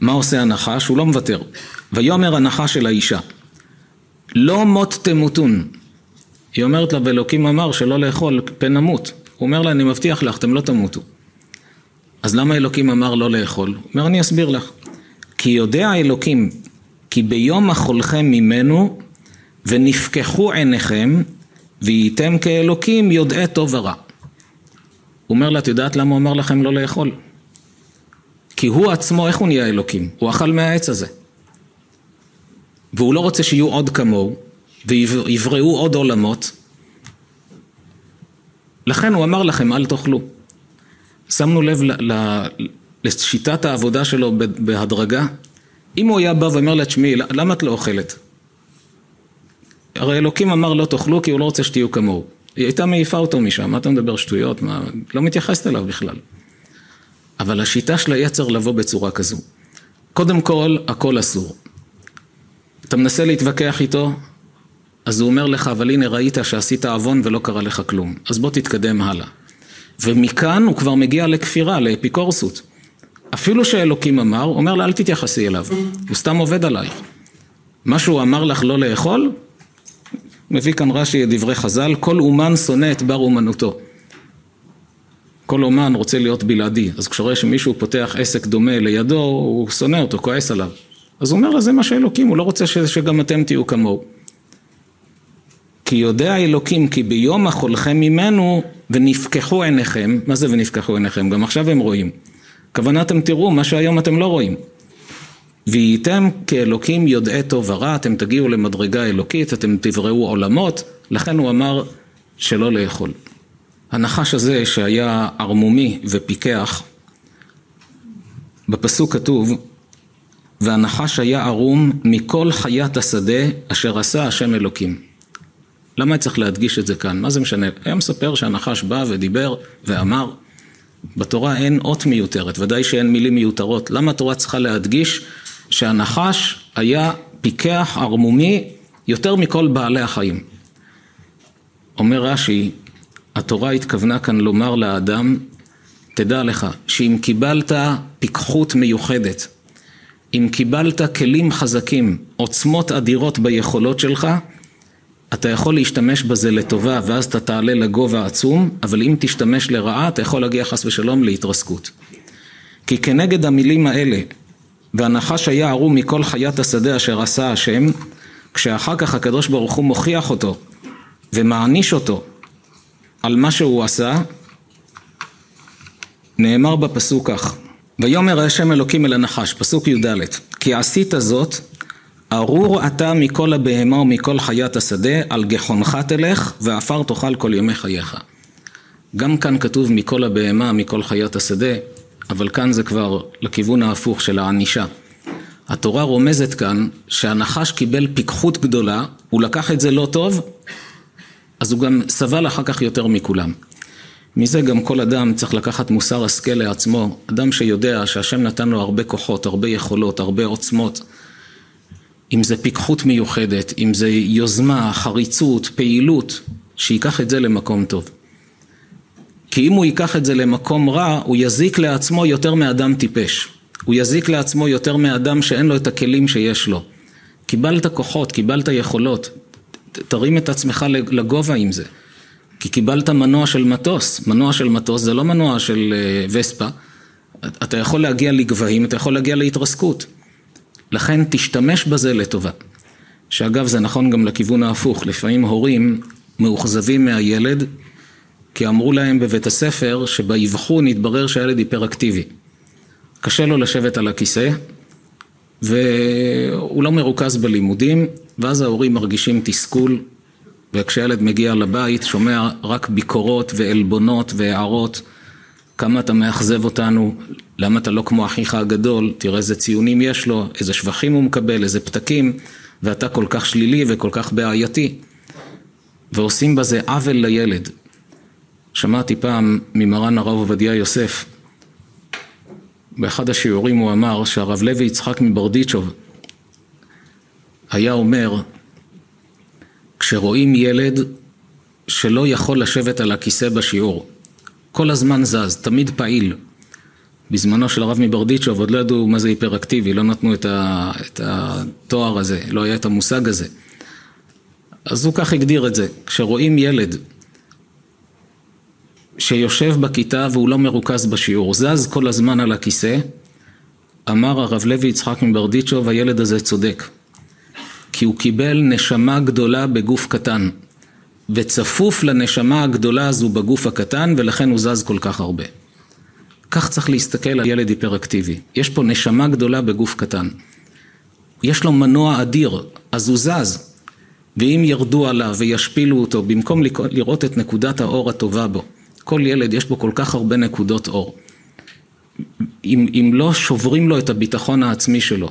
מה עושה הנחש? הוא לא מוותר. ויאמר הנחש אל האישה, לא מות תמותון. היא אומרת לה, ואלוקים אמר שלא לאכול פן נמות. הוא אומר לה, אני מבטיח לך, אתם לא תמותו. אז למה אלוקים אמר לא לאכול? הוא אומר, אני אסביר לך. כי יודע אלוקים, כי ביום אכולכם ממנו, ונפקחו עיניכם, והייתם כאלוקים יודעי טוב ורע. הוא אומר לה, את יודעת למה הוא אמר לכם לא לאכול? כי הוא עצמו, איך הוא נהיה אלוקים? הוא אכל מהעץ הזה. והוא לא רוצה שיהיו עוד כמוהו, ויבראו עוד עולמות. לכן הוא אמר לכם, אל תאכלו. שמנו לב לשיטת העבודה שלו בהדרגה. אם הוא היה בא ואומר לה, תשמעי, למה את לא אוכלת? הרי אלוקים אמר לא תאכלו כי הוא לא רוצה שתהיו כמוהו. היא הייתה מעיפה אותו משם, מה אתה מדבר שטויות? מה... לא מתייחסת אליו בכלל. אבל השיטה של היצר לבוא בצורה כזו. קודם כל, הכל אסור. אתה מנסה להתווכח איתו, אז הוא אומר לך, אבל הנה ראית שעשית עוון ולא קרה לך כלום, אז בוא תתקדם הלאה. ומכאן הוא כבר מגיע לכפירה, לאפיקורסות. אפילו שאלוקים אמר, הוא אומר לה אל תתייחסי אליו, הוא סתם עובד עלייך. מה שהוא אמר לך לא לאכול, מביא כאן רש"י את דברי חז"ל, כל אומן שונא את בר אומנותו. כל אומן רוצה להיות בלעדי, אז כשרואה שמישהו פותח עסק דומה לידו, הוא שונא אותו, כועס עליו. אז הוא אומר לה, זה מה שאלוקים, הוא לא רוצה שגם אתם תהיו כמוהו. כי יודע אלוקים כי ביום אכולכם ממנו ונפקחו עיניכם, מה זה ונפקחו עיניכם? גם עכשיו הם רואים. כוונה אתם תראו מה שהיום אתם לא רואים. והייתם כאלוקים יודעי טוב ורע, אתם תגיעו למדרגה אלוקית, אתם תבראו עולמות, לכן הוא אמר שלא לאכול. הנחש הזה שהיה ערמומי ופיקח, בפסוק כתוב, והנחש היה ערום מכל חיית השדה אשר עשה השם אלוקים. למה צריך להדגיש את זה כאן? מה זה משנה? היה מספר שהנחש בא ודיבר ואמר, בתורה אין אות מיותרת, ודאי שאין מילים מיותרות. למה התורה צריכה להדגיש שהנחש היה פיקח ערמומי יותר מכל בעלי החיים? אומר רש"י, התורה התכוונה כאן לומר לאדם, תדע לך שאם קיבלת פיקחות מיוחדת, אם קיבלת כלים חזקים, עוצמות אדירות ביכולות שלך, אתה יכול להשתמש בזה לטובה ואז אתה תעלה לגובה עצום, אבל אם תשתמש לרעה אתה יכול להגיע חס ושלום להתרסקות. כי כנגד המילים האלה, והנחש היה ערום מכל חיית השדה אשר עשה השם, כשאחר כך הקדוש ברוך הוא מוכיח אותו ומעניש אותו על מה שהוא עשה, נאמר בפסוק כך: ויאמר השם אלוקים אל הנחש, פסוק י"ד, כי עשית זאת ארור אתה מכל הבהמה ומכל חיית השדה, על גחונך תלך, ועפר תאכל כל ימי חייך. גם כאן כתוב מכל הבהמה, מכל חיית השדה, אבל כאן זה כבר לכיוון ההפוך של הענישה. התורה רומזת כאן שהנחש קיבל פיקחות גדולה, הוא לקח את זה לא טוב, אז הוא גם סבל אחר כך יותר מכולם. מזה גם כל אדם צריך לקחת מוסר השכל לעצמו, אדם שיודע שהשם נתן לו הרבה כוחות, הרבה יכולות, הרבה עוצמות. אם זה פיקחות מיוחדת, אם זה יוזמה, חריצות, פעילות, שייקח את זה למקום טוב. כי אם הוא ייקח את זה למקום רע, הוא יזיק לעצמו יותר מאדם טיפש. הוא יזיק לעצמו יותר מאדם שאין לו את הכלים שיש לו. קיבלת כוחות, קיבלת יכולות, תרים את עצמך לגובה עם זה. כי קיבלת מנוע של מטוס, מנוע של מטוס זה לא מנוע של אה, וספה. אתה יכול להגיע לגבהים, אתה יכול להגיע להתרסקות. לכן תשתמש בזה לטובה. שאגב זה נכון גם לכיוון ההפוך, לפעמים הורים מאוכזבים מהילד כי אמרו להם בבית הספר שבאבחון התברר שהילד היפראקטיבי. קשה לו לשבת על הכיסא והוא לא מרוכז בלימודים ואז ההורים מרגישים תסכול וכשהילד מגיע לבית שומע רק ביקורות ועלבונות והערות כמה אתה מאכזב אותנו, למה אתה לא כמו אחיך הגדול, תראה איזה ציונים יש לו, איזה שבחים הוא מקבל, איזה פתקים, ואתה כל כך שלילי וכל כך בעייתי. ועושים בזה עוול לילד. שמעתי פעם ממרן הרב עובדיה יוסף, באחד השיעורים הוא אמר שהרב לוי יצחק מברדיצ'וב היה אומר, כשרואים ילד שלא יכול לשבת על הכיסא בשיעור, כל הזמן זז, תמיד פעיל. בזמנו של הרב מברדיצ'וב עוד לא ידעו מה זה היפראקטיבי, לא נתנו את, ה, את התואר הזה, לא היה את המושג הזה. אז הוא כך הגדיר את זה, כשרואים ילד שיושב בכיתה והוא לא מרוכז בשיעור, זז כל הזמן על הכיסא, אמר הרב לוי יצחק מברדיצ'וב, הילד הזה צודק. כי הוא קיבל נשמה גדולה בגוף קטן. וצפוף לנשמה הגדולה הזו בגוף הקטן ולכן הוא זז כל כך הרבה. כך צריך להסתכל על ילד היפראקטיבי. יש פה נשמה גדולה בגוף קטן. יש לו מנוע אדיר, אז הוא זז. ואם ירדו עליו וישפילו אותו, במקום לראות את נקודת האור הטובה בו, כל ילד יש בו כל כך הרבה נקודות אור. אם, אם לא שוברים לו את הביטחון העצמי שלו,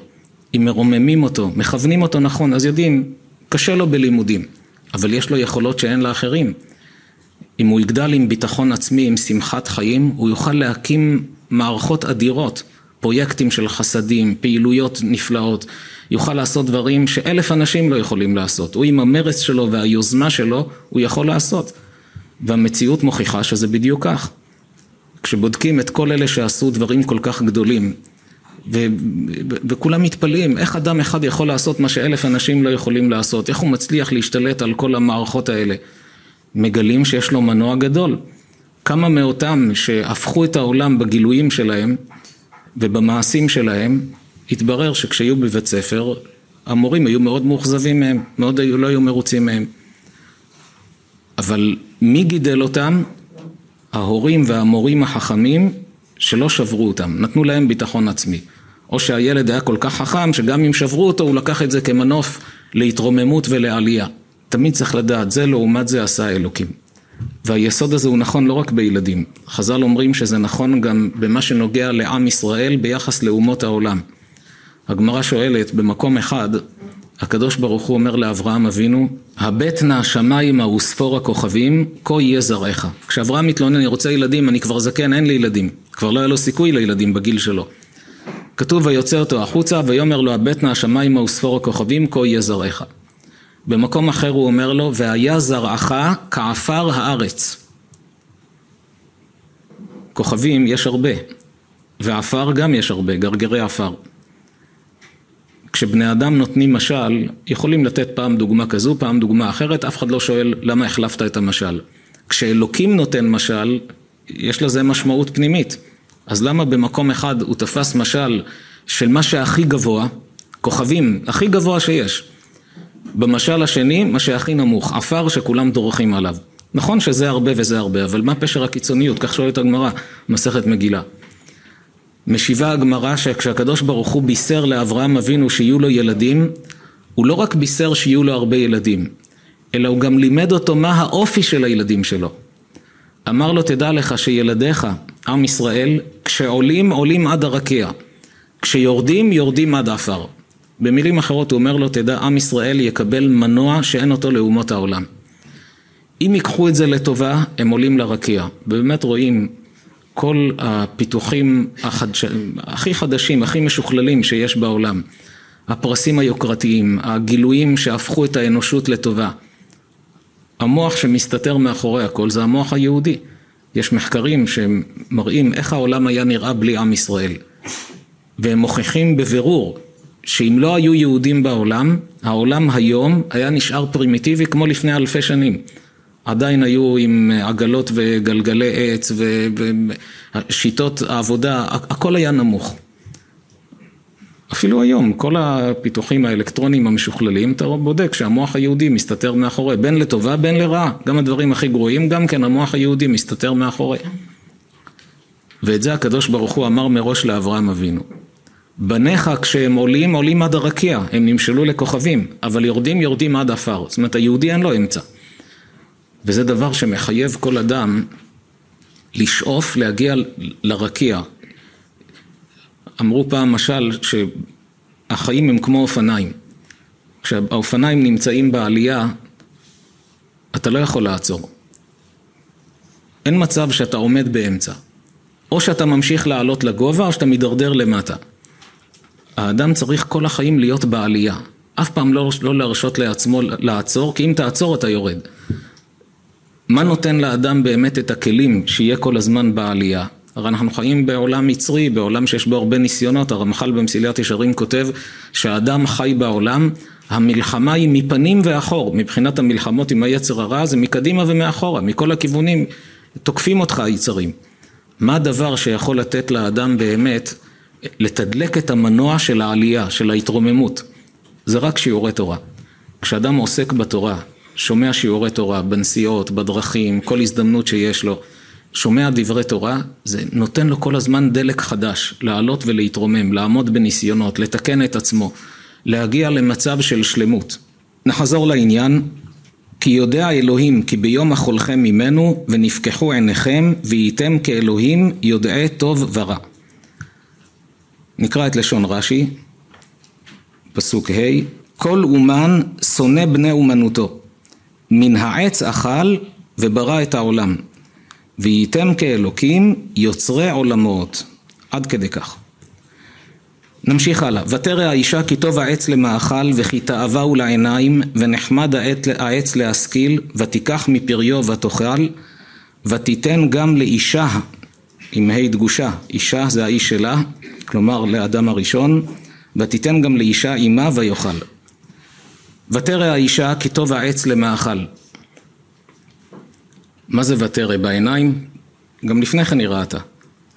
אם מרוממים אותו, מכוונים אותו נכון, אז יודעים, קשה לו בלימודים. אבל יש לו יכולות שאין לאחרים. אם הוא יגדל עם ביטחון עצמי, עם שמחת חיים, הוא יוכל להקים מערכות אדירות, פרויקטים של חסדים, פעילויות נפלאות, יוכל לעשות דברים שאלף אנשים לא יכולים לעשות. הוא עם המרץ שלו והיוזמה שלו, הוא יכול לעשות. והמציאות מוכיחה שזה בדיוק כך. כשבודקים את כל אלה שעשו דברים כל כך גדולים, ו- וכולם מתפלאים, איך אדם אחד יכול לעשות מה שאלף אנשים לא יכולים לעשות, איך הוא מצליח להשתלט על כל המערכות האלה. מגלים שיש לו מנוע גדול. כמה מאותם שהפכו את העולם בגילויים שלהם ובמעשים שלהם, התברר שכשהיו בבית ספר, המורים היו מאוד מאוכזבים מהם, מאוד היו, לא היו מרוצים מהם. אבל מי גידל אותם? ההורים והמורים החכמים שלא שברו אותם, נתנו להם ביטחון עצמי. או שהילד היה כל כך חכם שגם אם שברו אותו הוא לקח את זה כמנוף להתרוממות ולעלייה. תמיד צריך לדעת, זה לעומת זה עשה אלוקים. והיסוד הזה הוא נכון לא רק בילדים. חז"ל אומרים שזה נכון גם במה שנוגע לעם ישראל ביחס לאומות העולם. הגמרא שואלת, במקום אחד, הקדוש ברוך הוא אומר לאברהם אבינו, הבט נא השמיימה וספור הכוכבים, כה יהיה זרעך. כשאברהם מתלונן, אני רוצה ילדים, אני כבר זקן, אין לי ילדים. כבר לא היה לו סיכוי לילדים בגיל שלו. כתוב ויוצא אותו החוצה, ויאמר לו הבט נא השמיימה וספור הכוכבים, כה יהיה זרעך. במקום אחר הוא אומר לו, והיה זרעך כעפר הארץ. כוכבים יש הרבה, ועפר גם יש הרבה, גרגרי עפר. כשבני אדם נותנים משל, יכולים לתת פעם דוגמה כזו, פעם דוגמה אחרת, אף אחד לא שואל למה החלפת את המשל. כשאלוקים נותן משל, יש לזה משמעות פנימית. אז למה במקום אחד הוא תפס משל של מה שהכי גבוה, כוכבים, הכי גבוה שיש. במשל השני, מה שהכי נמוך, עפר שכולם דורכים עליו. נכון שזה הרבה וזה הרבה, אבל מה פשר הקיצוניות? כך שואלת הגמרא, מסכת מגילה. משיבה הגמרא שכשהקדוש ברוך הוא בישר לאברהם אבינו שיהיו לו ילדים, הוא לא רק בישר שיהיו לו הרבה ילדים, אלא הוא גם לימד אותו מה האופי של הילדים שלו. אמר לו תדע לך שילדיך, עם ישראל, כשעולים עולים עד הרקיע, כשיורדים יורדים עד עפר. במילים אחרות הוא אומר לו תדע עם ישראל יקבל מנוע שאין אותו לאומות העולם. אם ייקחו את זה לטובה הם עולים לרקיע, ובאמת רואים כל הפיתוחים החדש... הכי חדשים, הכי משוכללים שיש בעולם, הפרסים היוקרתיים, הגילויים שהפכו את האנושות לטובה. המוח שמסתתר מאחורי הכל זה המוח היהודי. יש מחקרים שמראים איך העולם היה נראה בלי עם ישראל. והם מוכיחים בבירור שאם לא היו יהודים בעולם, העולם היום היה נשאר פרימיטיבי כמו לפני אלפי שנים. עדיין היו עם עגלות וגלגלי עץ ושיטות העבודה, הכל היה נמוך. אפילו היום, כל הפיתוחים האלקטרוניים המשוכללים, אתה בודק שהמוח היהודי מסתתר מאחורי, בין לטובה בין לרעה, גם הדברים הכי גרועים, גם כן המוח היהודי מסתתר מאחורי. ואת זה הקדוש ברוך הוא אמר מראש לאברהם אבינו. בניך כשהם עולים, עולים עד הרקיע, הם נמשלו לכוכבים, אבל יורדים, יורדים עד עפר. זאת אומרת, היהודי אין לו אמצע. וזה דבר שמחייב כל אדם לשאוף להגיע לרקיע. אמרו פעם משל שהחיים הם כמו אופניים. כשהאופניים נמצאים בעלייה, אתה לא יכול לעצור. אין מצב שאתה עומד באמצע. או שאתה ממשיך לעלות לגובה או שאתה מידרדר למטה. האדם צריך כל החיים להיות בעלייה. אף פעם לא, לא להרשות לעצמו לעצור, כי אם תעצור אתה יורד. מה נותן לאדם באמת את הכלים שיהיה כל הזמן בעלייה? הרי אנחנו חיים בעולם מצרי, בעולם שיש בו הרבה ניסיונות, הרמח"ל במסילת ישרים כותב שהאדם חי בעולם, המלחמה היא מפנים ואחור, מבחינת המלחמות עם היצר הרע זה מקדימה ומאחורה, מכל הכיוונים תוקפים אותך היצרים. מה הדבר שיכול לתת לאדם באמת לתדלק את המנוע של העלייה, של ההתרוממות? זה רק שיעורי תורה. כשאדם עוסק בתורה, שומע שיעורי תורה בנסיעות, בדרכים, כל הזדמנות שיש לו, שומע דברי תורה, זה נותן לו כל הזמן דלק חדש, לעלות ולהתרומם, לעמוד בניסיונות, לתקן את עצמו, להגיע למצב של שלמות. נחזור לעניין, כי יודע אלוהים כי ביום אכולכם ממנו ונפקחו עיניכם והייתם כאלוהים יודעי טוב ורע. נקרא את לשון רש"י, פסוק ה' כל אומן שונא בני אומנותו מן העץ אכל וברא את העולם וייתם כאלוקים יוצרי עולמות עד כדי כך נמשיך הלאה ותרא האישה כי טוב העץ למאכל וכי תאווה הוא לעיניים ונחמד העץ להשכיל ותיקח מפריו ותאכל ותיתן גם לאישה עם ה' דגושה, אישה זה האיש שלה, כלומר לאדם הראשון, ותיתן גם לאישה אימה ויאכל. ותרא האישה כי טוב העץ למאכל. מה זה ותרא בעיניים? גם לפני כן היא ראתה.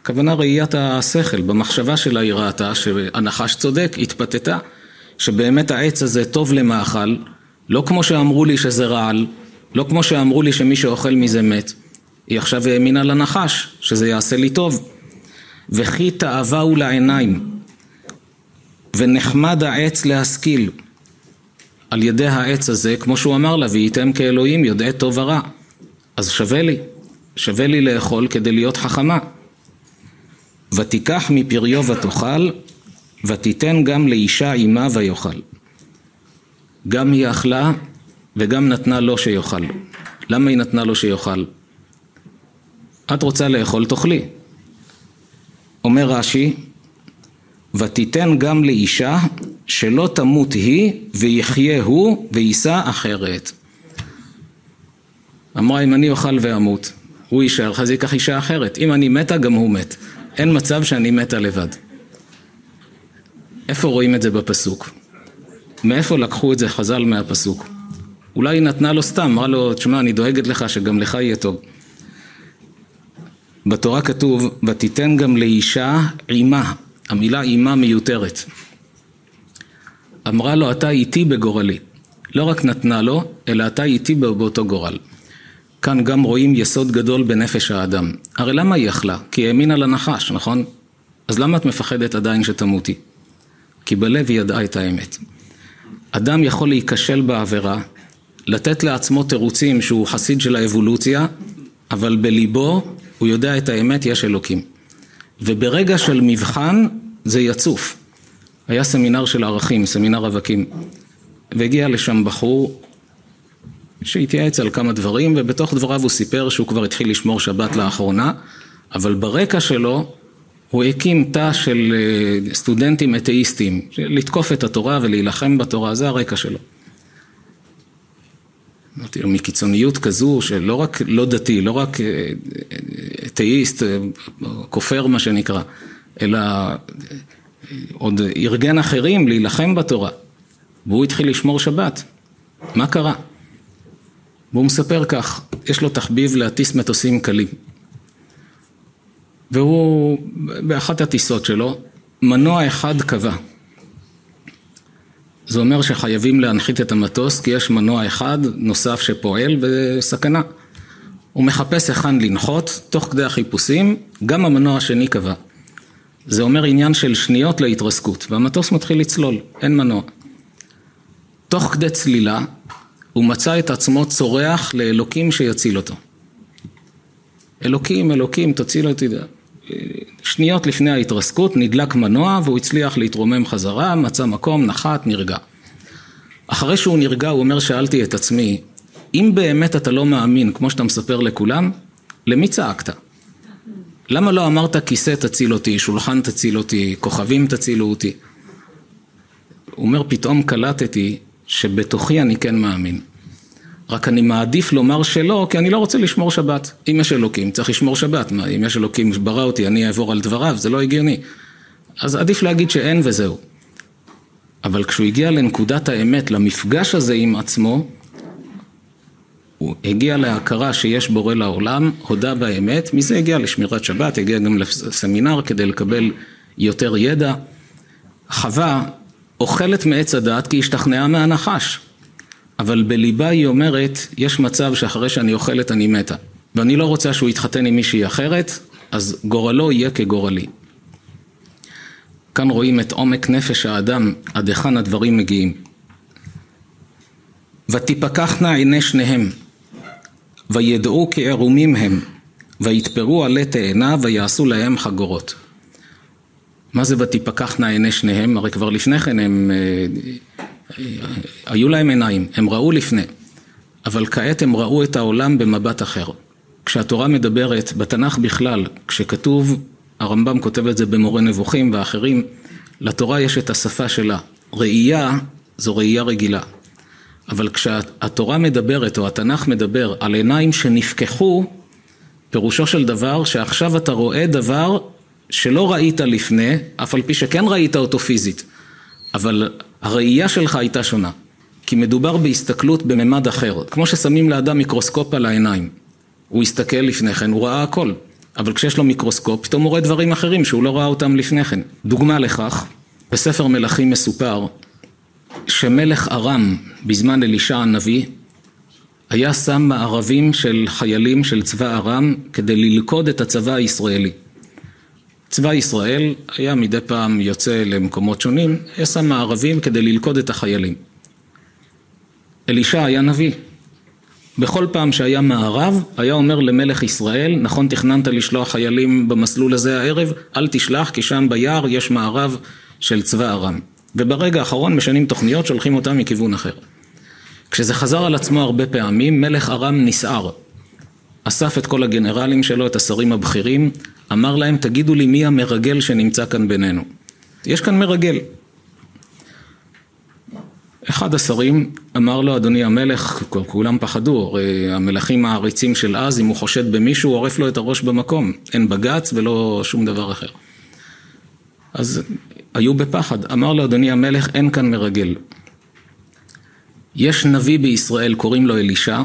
הכוונה ראיית השכל, במחשבה שלה היא ראתה שהנחש צודק, התפתתה, שבאמת העץ הזה טוב למאכל, לא כמו שאמרו לי שזה רעל, לא כמו שאמרו לי שמי שאוכל מזה מת. היא עכשיו האמינה לנחש, שזה יעשה לי טוב. וכי תאווה הוא לעיניים, ונחמד העץ להשכיל. על ידי העץ הזה, כמו שהוא אמר לה, והייתם כאלוהים יודעי טוב ורע. אז שווה לי, שווה לי לאכול כדי להיות חכמה. ותיקח מפריו ותאכל, ותיתן גם לאישה עמה ויאכל. גם היא אכלה וגם נתנה לו שיאכל. למה היא נתנה לו שיאכל? את רוצה לאכול, תאכלי. אומר רש"י, ותיתן גם לאישה שלא תמות היא ויחיה הוא ויישא אחרת. אמרה אם אני אוכל ואמות, הוא יישאר, אז ייקח אישה אחרת. אם אני מתה, גם הוא מת. אין מצב שאני מתה לבד. איפה רואים את זה בפסוק? מאיפה לקחו את זה חז"ל מהפסוק? אולי היא נתנה לו סתם, אמרה לו, תשמע, אני דואגת לך שגם לך יהיה טוב. בתורה כתוב, ותיתן גם לאישה עימה, המילה עימה מיותרת. אמרה לו, אתה איתי בגורלי. לא רק נתנה לו, אלא אתה איתי באותו גורל. כאן גם רואים יסוד גדול בנפש האדם. הרי למה היא אכלה? כי היא האמינה לנחש, נכון? אז למה את מפחדת עדיין שתמותי? כי בלב היא ידעה את האמת. אדם יכול להיכשל בעבירה, לתת לעצמו תירוצים שהוא חסיד של האבולוציה, אבל בליבו הוא יודע את האמת, יש אלוקים. וברגע של מבחן זה יצוף. היה סמינר של ערכים, סמינר רווקים, והגיע לשם בחור שהתייעץ על כמה דברים, ובתוך דבריו הוא סיפר שהוא כבר התחיל לשמור שבת לאחרונה, אבל ברקע שלו הוא הקים תא של אה, סטודנטים אתאיסטים, לתקוף את התורה ולהילחם בתורה, זה הרקע שלו. מקיצוניות כזו שלא רק לא דתי, לא רק אה, אתאיסט, אה, כופר מה שנקרא, אלא עוד ארגן אחרים להילחם בתורה, והוא התחיל לשמור שבת. מה קרה? והוא מספר כך, יש לו תחביב להטיס מטוסים קלים. והוא, באחת הטיסות שלו, מנוע אחד קבע. זה אומר שחייבים להנחית את המטוס כי יש מנוע אחד נוסף שפועל בסכנה. הוא מחפש היכן לנחות, תוך כדי החיפושים, גם המנוע השני קבע. זה אומר עניין של שניות להתרסקות, והמטוס מתחיל לצלול, אין מנוע. תוך כדי צלילה, הוא מצא את עצמו צורח לאלוקים שיציל אותו. אלוקים, אלוקים, תציל אותי. שניות לפני ההתרסקות נדלק מנוע והוא הצליח להתרומם חזרה, מצא מקום, נחת, נרגע. אחרי שהוא נרגע הוא אומר שאלתי את עצמי, אם באמת אתה לא מאמין כמו שאתה מספר לכולם, למי צעקת? למה לא אמרת כיסא תציל אותי, שולחן תציל אותי, כוכבים תצילו אותי? הוא אומר פתאום קלטתי שבתוכי אני כן מאמין. רק אני מעדיף לומר שלא, כי אני לא רוצה לשמור שבת. אם יש אלוקים, צריך לשמור שבת. מה, אם יש אלוקים שברא אותי, אני אעבור על דבריו, זה לא הגיוני. אז עדיף להגיד שאין וזהו. אבל כשהוא הגיע לנקודת האמת, למפגש הזה עם עצמו, הוא הגיע להכרה שיש בורא לעולם, הודה באמת, מזה הגיע לשמירת שבת, הגיע גם לסמינר כדי לקבל יותר ידע. חווה אוכלת מעץ הדת כי השתכנעה מהנחש. אבל בליבה היא אומרת, יש מצב שאחרי שאני אוכלת אני מתה. ואני לא רוצה שהוא יתחתן עם מישהי אחרת, אז גורלו יהיה כגורלי. כאן רואים את עומק נפש האדם, עד היכן הדברים מגיעים. ותפקחנה עיני שניהם, וידעו כי ערומים הם, ויתפרו עלי תאנה, ויעשו להם חגורות. מה זה ותפקחנה עיני שניהם? הרי כבר לפני כן הם אה, היו להם עיניים, הם ראו לפני, אבל כעת הם ראו את העולם במבט אחר. כשהתורה מדברת, בתנ"ך בכלל, כשכתוב, הרמב"ם כותב את זה במורה נבוכים ואחרים, לתורה יש את השפה שלה. ראייה זו ראייה רגילה. אבל כשהתורה מדברת או התנ"ך מדבר על עיניים שנפקחו, פירושו של דבר שעכשיו אתה רואה דבר שלא ראית לפני, אף על פי שכן ראית אותו פיזית, אבל הראייה שלך הייתה שונה. כי מדובר בהסתכלות בממד אחר, כמו ששמים לאדם מיקרוסקופ על העיניים. הוא הסתכל לפני כן, הוא ראה הכל, אבל כשיש לו מיקרוסקופ, פתאום הוא רואה דברים אחרים שהוא לא ראה אותם לפני כן. דוגמה לכך, בספר מלכים מסופר שמלך ארם בזמן אלישע הנביא היה שם מערבים של חיילים של צבא ארם כדי ללכוד את הצבא הישראלי. צבא ישראל היה מדי פעם יוצא למקומות שונים, היה שם מערבים כדי ללכוד את החיילים. אלישע היה נביא. בכל פעם שהיה מערב, היה אומר למלך ישראל, נכון תכננת לשלוח חיילים במסלול הזה הערב, אל תשלח כי שם ביער יש מערב של צבא ארם. וברגע האחרון משנים תוכניות, שולחים אותם מכיוון אחר. כשזה חזר על עצמו הרבה פעמים, מלך ארם נסער. אסף את כל הגנרלים שלו, את השרים הבכירים, אמר להם, תגידו לי מי המרגל שנמצא כאן בינינו. יש כאן מרגל. אחד השרים אמר לו, אדוני המלך, כולם פחדו, הרי המלכים העריצים של אז, אם הוא חושד במישהו, הוא עורף לו את הראש במקום. אין בג"ץ ולא שום דבר אחר. אז היו בפחד. אמר לו, אדוני המלך, אין כאן מרגל. יש נביא בישראל, קוראים לו אלישע,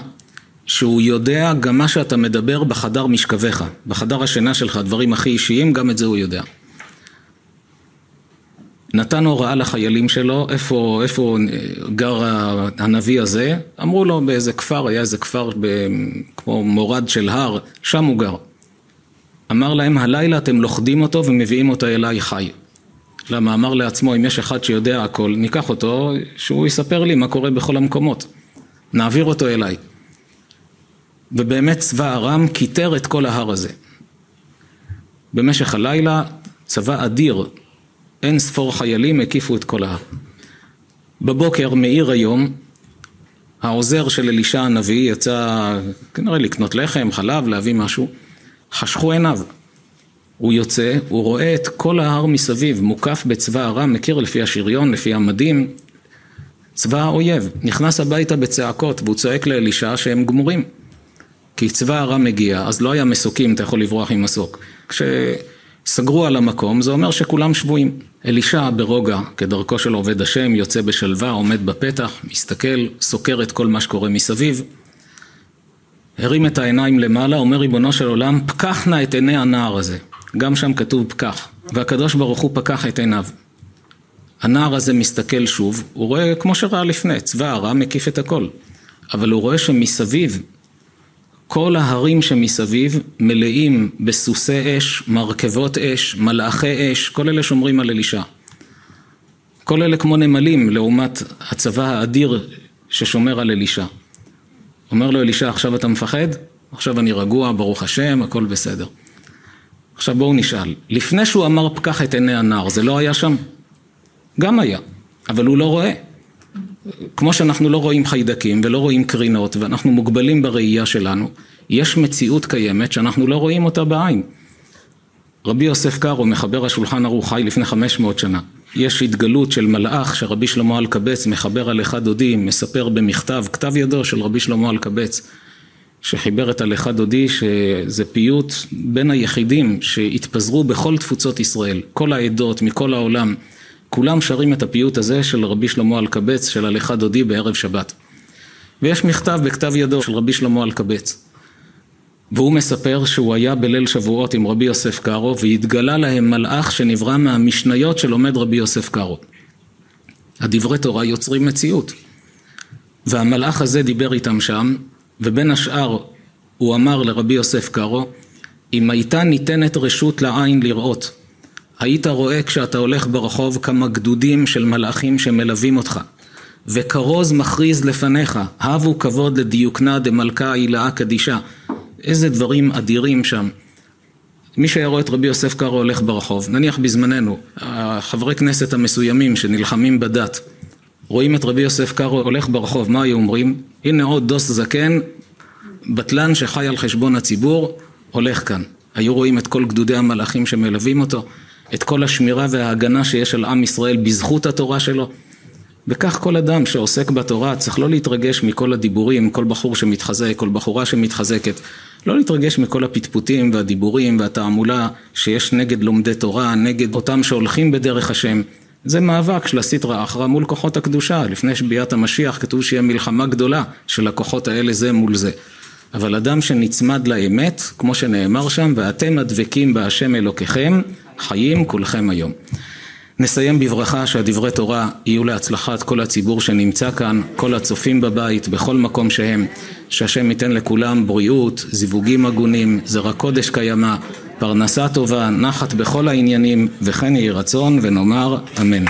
שהוא יודע גם מה שאתה מדבר בחדר משכבך, בחדר השינה שלך, דברים הכי אישיים, גם את זה הוא יודע. נתן הוראה לחיילים שלו, איפה, איפה גר הנביא הזה, אמרו לו באיזה כפר, היה איזה כפר ב, כמו מורד של הר, שם הוא גר. אמר להם, הלילה אתם לוכדים אותו ומביאים אותו אליי חי. למה אמר לעצמו, אם יש אחד שיודע הכל, ניקח אותו, שהוא יספר לי מה קורה בכל המקומות. נעביר אותו אליי. ובאמת צבא ארם כיתר את כל ההר הזה. במשך הלילה צבא אדיר, אין ספור חיילים הקיפו את כל ההר. בבוקר, מאיר היום, העוזר של אלישע הנביא יצא כנראה לקנות לחם, חלב, להביא משהו, חשכו עיניו. הוא יוצא, הוא רואה את כל ההר מסביב, מוקף בצבא ארם, מכיר לפי השריון, לפי המדים, צבא האויב. נכנס הביתה בצעקות, והוא צועק לאלישע שהם גמורים. כי צבא ארם מגיע, אז לא היה מסוקים, אתה יכול לברוח עם מסוק. כשסגרו על המקום, זה אומר שכולם שבויים. אלישע ברוגע, כדרכו של עובד השם, יוצא בשלווה, עומד בפתח, מסתכל, סוקר את כל מה שקורה מסביב. הרים את העיניים למעלה, אומר ריבונו של עולם, פקח נא את עיני הנער הזה. גם שם כתוב פקח, והקדוש ברוך הוא פקח את עיניו. הנער הזה מסתכל שוב, הוא רואה כמו שראה לפני, צבא הרע מקיף את הכל. אבל הוא רואה שמסביב, כל ההרים שמסביב מלאים בסוסי אש, מרכבות אש, מלאכי אש, כל אלה שומרים על אלישע. כל אלה כמו נמלים לעומת הצבא האדיר ששומר על אלישע. אומר לו אלישע, עכשיו אתה מפחד? עכשיו אני רגוע, ברוך השם, הכל בסדר. עכשיו בואו נשאל, לפני שהוא אמר פקח את עיני הנער, זה לא היה שם? גם היה, אבל הוא לא רואה. כמו שאנחנו לא רואים חיידקים ולא רואים קרינות ואנחנו מוגבלים בראייה שלנו, יש מציאות קיימת שאנחנו לא רואים אותה בעין. רבי יוסף קארו, מחבר השולחן ערוך חי לפני 500 שנה. יש התגלות של מלאך שרבי שלמה אלקבץ מחבר על אחד דודי, מספר במכתב, כתב ידו של רבי שלמה אלקבץ, שחיבר את הלכה דודי, שזה פיוט בין היחידים שהתפזרו בכל תפוצות ישראל, כל העדות מכל העולם, כולם שרים את הפיוט הזה של רבי שלמה אלקבץ, של הלכה דודי בערב שבת. ויש מכתב בכתב ידו של רבי שלמה אלקבץ. והוא מספר שהוא היה בליל שבועות עם רבי יוסף קארו והתגלה להם מלאך שנברא מהמשניות שלומד רבי יוסף קארו. הדברי תורה יוצרים מציאות. והמלאך הזה דיבר איתם שם ובין השאר הוא אמר לרבי יוסף קארו, אם הייתה ניתנת רשות לעין לראות, היית רואה כשאתה הולך ברחוב כמה גדודים של מלאכים שמלווים אותך, וכרוז מכריז לפניך, הבו כבוד לדיוקנה דמלכה הילאה קדישה. איזה דברים אדירים שם. מי שהיה רואה את רבי יוסף קארו הולך ברחוב, נניח בזמננו, החברי כנסת המסוימים שנלחמים בדת, רואים את רבי יוסף קארו הולך ברחוב, מה היו אומרים? הנה עוד דוס זקן, בטלן שחי על חשבון הציבור, הולך כאן. היו רואים את כל גדודי המלאכים שמלווים אותו, את כל השמירה וההגנה שיש על עם ישראל בזכות התורה שלו. וכך כל אדם שעוסק בתורה צריך לא להתרגש מכל הדיבורים, כל בחור שמתחזק, כל בחורה שמתחזקת, לא להתרגש מכל הפטפוטים והדיבורים והתעמולה שיש נגד לומדי תורה, נגד אותם שהולכים בדרך השם. זה מאבק של הסטרא אחרא מול כוחות הקדושה, לפני שביאת המשיח כתוב שיהיה מלחמה גדולה של הכוחות האלה זה מול זה. אבל אדם שנצמד לאמת, כמו שנאמר שם, ואתם הדבקים בהשם אלוקיכם, חיים כולכם היום. נסיים בברכה שהדברי תורה יהיו להצלחת כל הציבור שנמצא כאן, כל הצופים בבית, בכל מקום שהם, שהשם ייתן לכולם בריאות, זיווגים הגונים, זרע קודש קיימא, פרנסה טובה, נחת בכל העניינים, וכן יהי רצון ונאמר אמן.